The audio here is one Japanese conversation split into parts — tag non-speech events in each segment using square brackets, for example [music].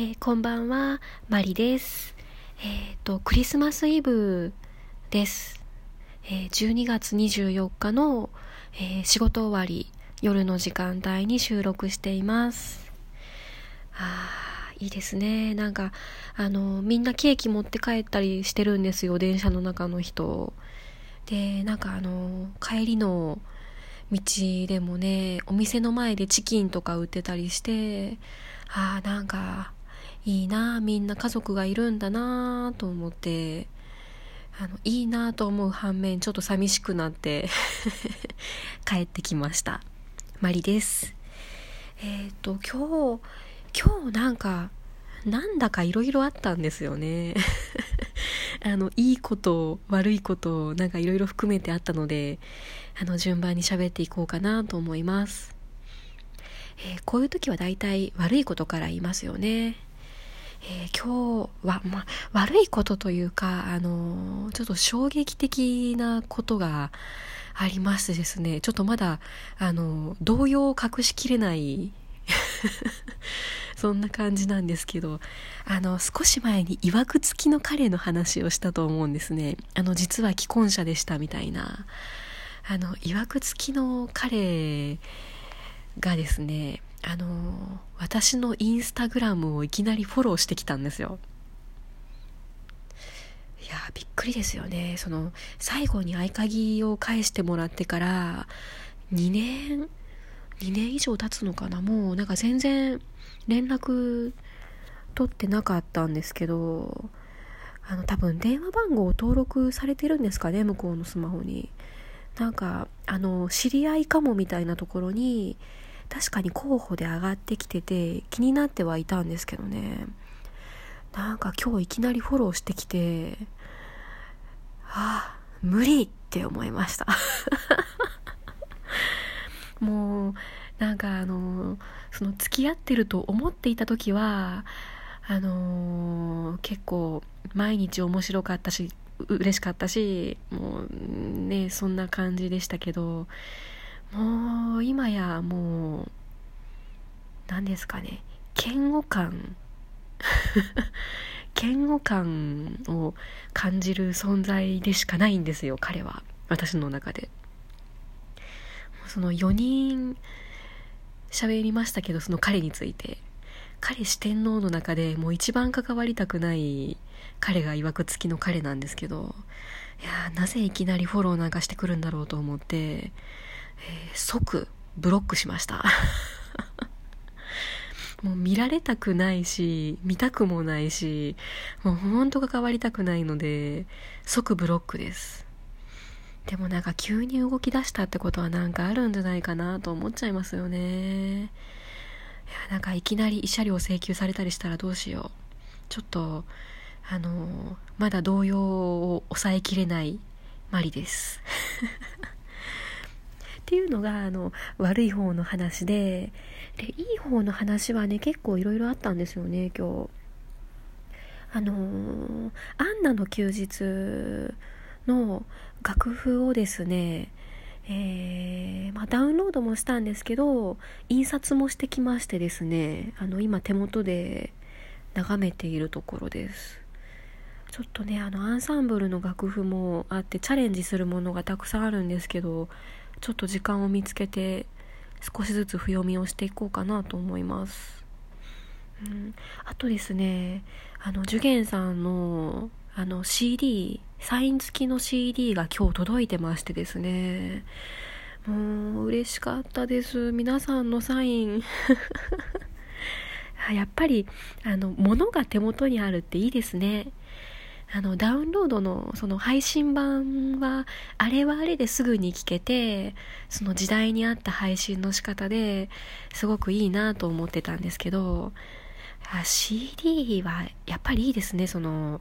えー、こんばんは、マリです。えっ、ー、と、クリスマスイブです。えー、12月24日の、え仕事終わり、夜の時間帯に収録しています。あー、いいですね。なんか、あの、みんなケーキ持って帰ったりしてるんですよ、電車の中の人。で、なんかあの、帰りの道でもね、お店の前でチキンとか売ってたりして、ああ、なんか、いいなみんな家族がいるんだなと思ってあのいいなと思う反面ちょっと寂しくなって [laughs] 帰ってきました。マリです。えっ、ー、と今日今日なんかなんだかいろいろあったんですよね。[laughs] あのいいこと悪いことなんかいろいろ含めてあったのであの順番に喋っていこうかなと思います、えー、こういう時は大体悪いことから言いますよね。えー、今日は、ま悪いことというか、あのー、ちょっと衝撃的なことがありましてですね、ちょっとまだ、あのー、動揺を隠しきれない [laughs] そんな感じなんですけど、あの、少し前に曰く付きの彼の話をしたと思うんですね。あの、実は既婚者でしたみたいな。あの、曰く付きの彼がですね、あの私のインスタグラムをいきなりフォローしてきたんですよ。いやびっくりですよね。その最後に合鍵を返してもらってから2年2年以上経つのかな。もうなんか全然連絡取ってなかったんですけどあの多分電話番号を登録されてるんですかね向こうのスマホに。なんかあの知り合いかもみたいなところに確かに候補で上がってきてて気になってはいたんですけどね。なんか今日いきなりフォローしてきてああ無理って思いました。[laughs] もうなんかあのその付き合ってると思っていた時はあのー、結構毎日面白かったし嬉しかったしもうねそんな感じでしたけどもう今やもう何ですかね。嫌悪感。[laughs] 嫌悪感を感じる存在でしかないんですよ彼は。私の中で。その4人喋りましたけどその彼について。彼四天王の中でもう一番関わりたくない彼が曰く付きの彼なんですけど。いやなぜいきなりフォローなんかしてくるんだろうと思って。えー、即ブロックしました。[laughs] もう見られたくないし見たくもないしもう本当関わりたくないので即ブロックです。でもなんか急に動き出したってことはなんかあるんじゃないかなと思っちゃいますよね。いやなんかいきなり慰謝料請求されたりしたらどうしよう。ちょっとあのまだ動揺を抑えきれないマリです。っていうのがあの悪い方の話ででいい方の話はね結構いろいろあったんですよね今日。あのー、アンナの休日の楽譜をですね、えー、まあ、ダウンロードもしたんですけど印刷もしてきましてですねあの今手元で眺めているところですちょっとねあのアンサンブルの楽譜もあってチャレンジするものがたくさんあるんですけどちょっと時間を見つけて少しずつ譜読みをしていこうかなと思います。うん、あとですね、あの、ジュゲンさんの、あの、CD、サイン付きの CD が今日届いてましてですね、もう、嬉しかったです。皆さんのサイン。[laughs] やっぱり、あの、物が手元にあるっていいですね。あのダウンロードのその配信版はあれはあれですぐに聞けてその時代に合った配信の仕方ですごくいいなと思ってたんですけど CD はやっぱりいいですねその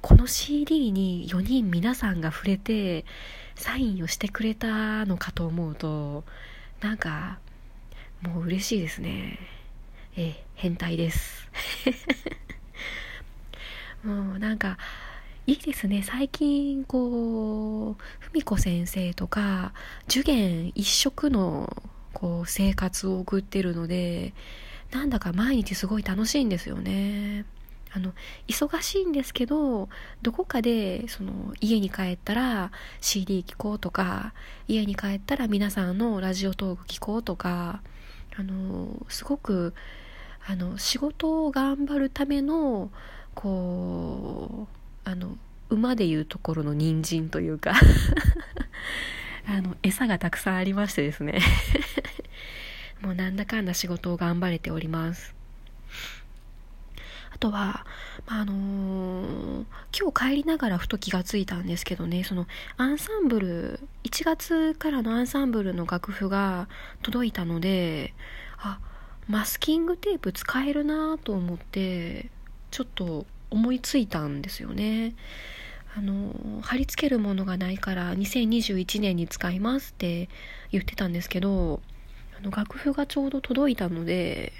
この CD に4人皆さんが触れてサインをしてくれたのかと思うとなんかもう嬉しいですね。え変態です。もうなんかいいですね。最近こう文子先生とか受験一色のこう生活を送ってるのでなんだか毎日すごい楽しいんですよね。あの忙しいんですけどどこかでその家に帰ったら CD 聴こうとか家に帰ったら皆さんのラジオトーク聴こうとかあのすごくあの仕事を頑張るためのこうあの馬でいうところの人参というか [laughs] あの餌がたくさんありましてですね。[laughs] もうなんだかんだ仕事を頑張れております。あとは、まあ、あのー、今日帰りながらふと気がついたんですけどねそのアンサンブル1月からのアンサンブルの楽譜が届いたのであマスキングテープ使えるなと思ってちょっと思いついたんですよね。あの貼り付けるものがないから2021年に使いますって言ってたんですけどあの楽譜がちょうど届いたので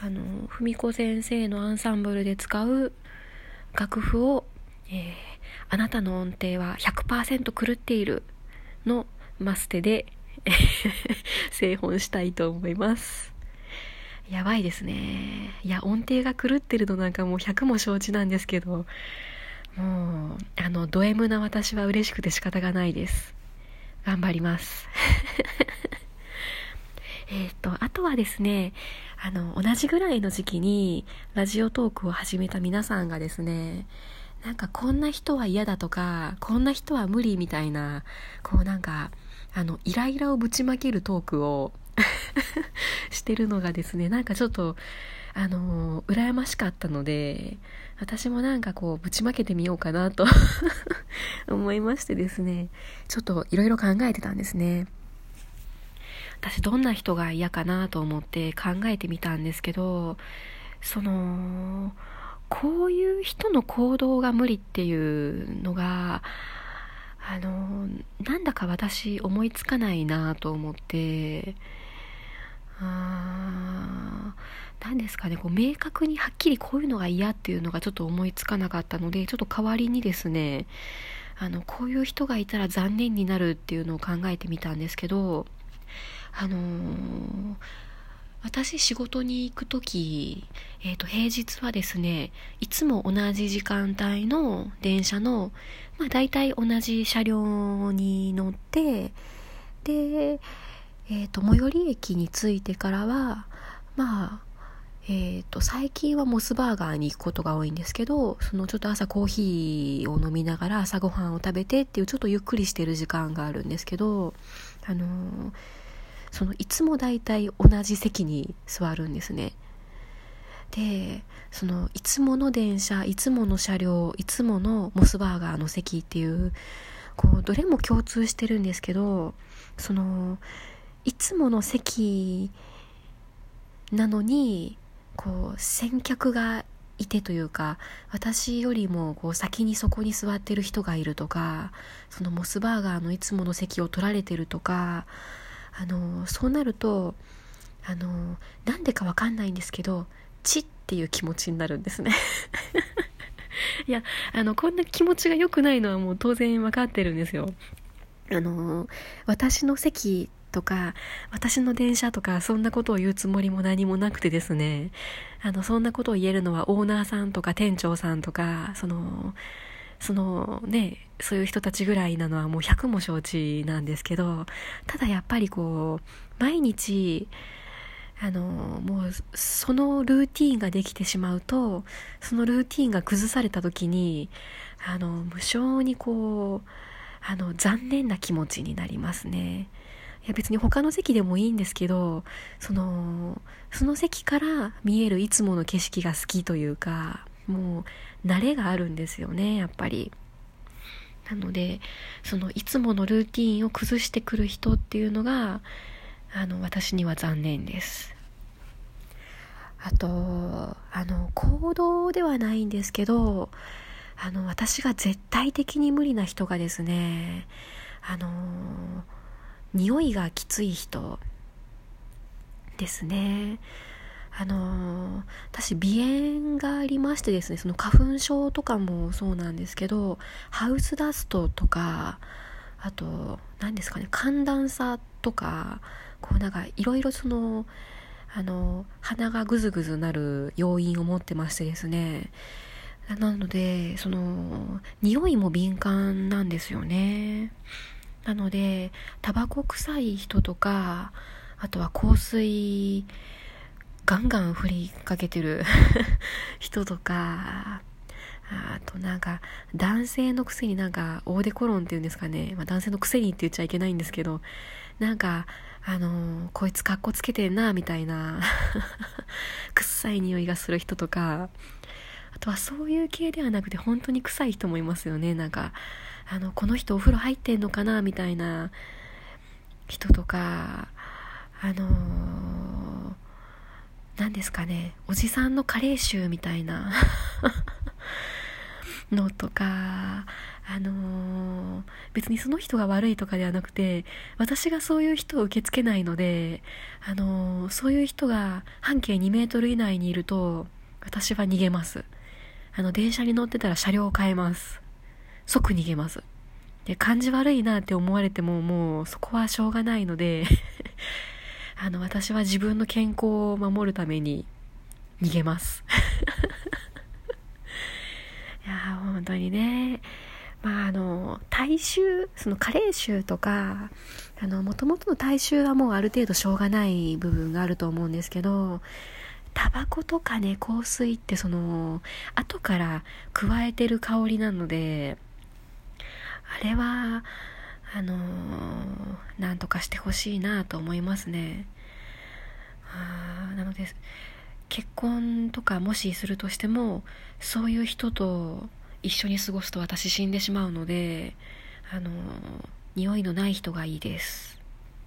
あの文子先生のアンサンブルで使う楽譜を、えー、あなたの音程は100%狂っているのマステで [laughs] 製本したいと思います。やばいですね。いや音程が狂ってるのなんかもう100も承知なんですけど。もうあのド M な私は嬉しくて仕方がないです。頑張ります。[laughs] えっとあとはですねあの、同じぐらいの時期にラジオトークを始めた皆さんがですね、なんかこんな人は嫌だとか、こんな人は無理みたいな、こうなんか、あの、イライラをぶちまけるトークを [laughs] [laughs] してるのがですね、なんかちょっと、あの、羨ましかったので、私もなんかこう、ぶちまけてみようかなと [laughs] 思いましてですね、ちょっといろいろ考えてたんですね。私どんな人が嫌かなと思って考えてみたんですけどそのこういう人の行動が無理っていうのがあのなんだか私思いつかないなと思ってあ何ですかねこう明確にはっきりこういうのが嫌っていうのがちょっと思いつかなかったのでちょっと代わりにですねあのこういう人がいたら残念になるっていうのを考えてみたんですけどあのー、私仕事に行く時、えー、と平日はですねいつも同じ時間帯の電車の、まあ、大体同じ車両に乗ってで、えー、と最寄り駅に着いてからはまあえーと、最近はモスバーガーに行くことが多いんですけどそのちょっと朝コーヒーを飲みながら朝ごはんを食べてっていうちょっとゆっくりしてる時間があるんですけどあのーそのいつも大体同じ席に座るんですね。でそのいつもの電車いつもの車両いつものモスバーガーの席っていうこうどれも共通してるんですけどそのいつもの席なのにこう先客がいてというか私よりもこう先にそこに座ってる人がいるとかそのモスバーガーのいつもの席を取られてるとかあのそうなるとあのなんでかわかんないんですけどチっていう気持ちになるんですね。[laughs] いやあのこんな気持ちが良くないのはもう当然分かってるんですよ。あの私の席とか私の電車とかそんなことを言うつもりも何もなくてですね。あのそんなことを言えるのはオーナーさんとか店長さんとかそのそのねそういう人たちぐらいなのはもう100も承知なんですけどただやっぱりこう毎日あのもうそのルーティンができてしまうとそのルーティンが崩された時にあの無性にこうあの残念な気持ちになりますね。いや別に他の席でもいいんですけどそのその席から見えるいつもの景色が好きというかもう慣れがあるんですよねやっぱり。なのでそのいつものルーティンを崩してくる人っていうのがあの私には残念です。あとあの行動ではないんですけどあの私が絶対的に無理な人がですねあの匂いがきつい人ですね。あのー、私鼻炎がありましてですねその花粉症とかもそうなんですけどハウスダストとかあと何ですかね寒暖差とかこうなんかいろいろそのあの鼻がぐずぐずなる要因を持ってましてですね。なのでその匂いも敏感なんですよね。なのでタバコ臭い人とかあとは香水ガンガン振りかけてる [laughs] 人とかあとなんか男性のくせになんかオーデコロンっていうんですかね、まあ、男性のくせにって言っちゃいけないんですけどなんかあのー、こいつかっこつけてんなみたいな [laughs] 臭い匂いがする人とかあとはそういう系ではなくて本当に臭い人もいますよね。なんかあのこの人お風呂入ってんのかなみたいな人とかあのー、何ですかね。おじさんの加齢臭みたいな [laughs] のとかあのー、別にその人が悪いとかではなくて私がそういう人を受け付けないので、あのー、そういう人が半径2メートル以内にいると私は逃げます。あの電車に乗ってたら車両を変えます。即逃げます。で感じ悪いなって思われてももうそこはしょうがないので [laughs] あの私は自分の健康を守るために逃げます。[laughs] いや本当にね。まああの大衆その加齢臭とかあの元々の体臭はもうある程度しょうがない部分があると思うんですけどタバコとかね香水ってその後から加えてる香りなのであれはあのなんとかしてほしいなと思いますね。あなので結婚とかもしするとしてもそういう人と一緒に過ごすと私死んでしまうのであの匂いのない人がいいです。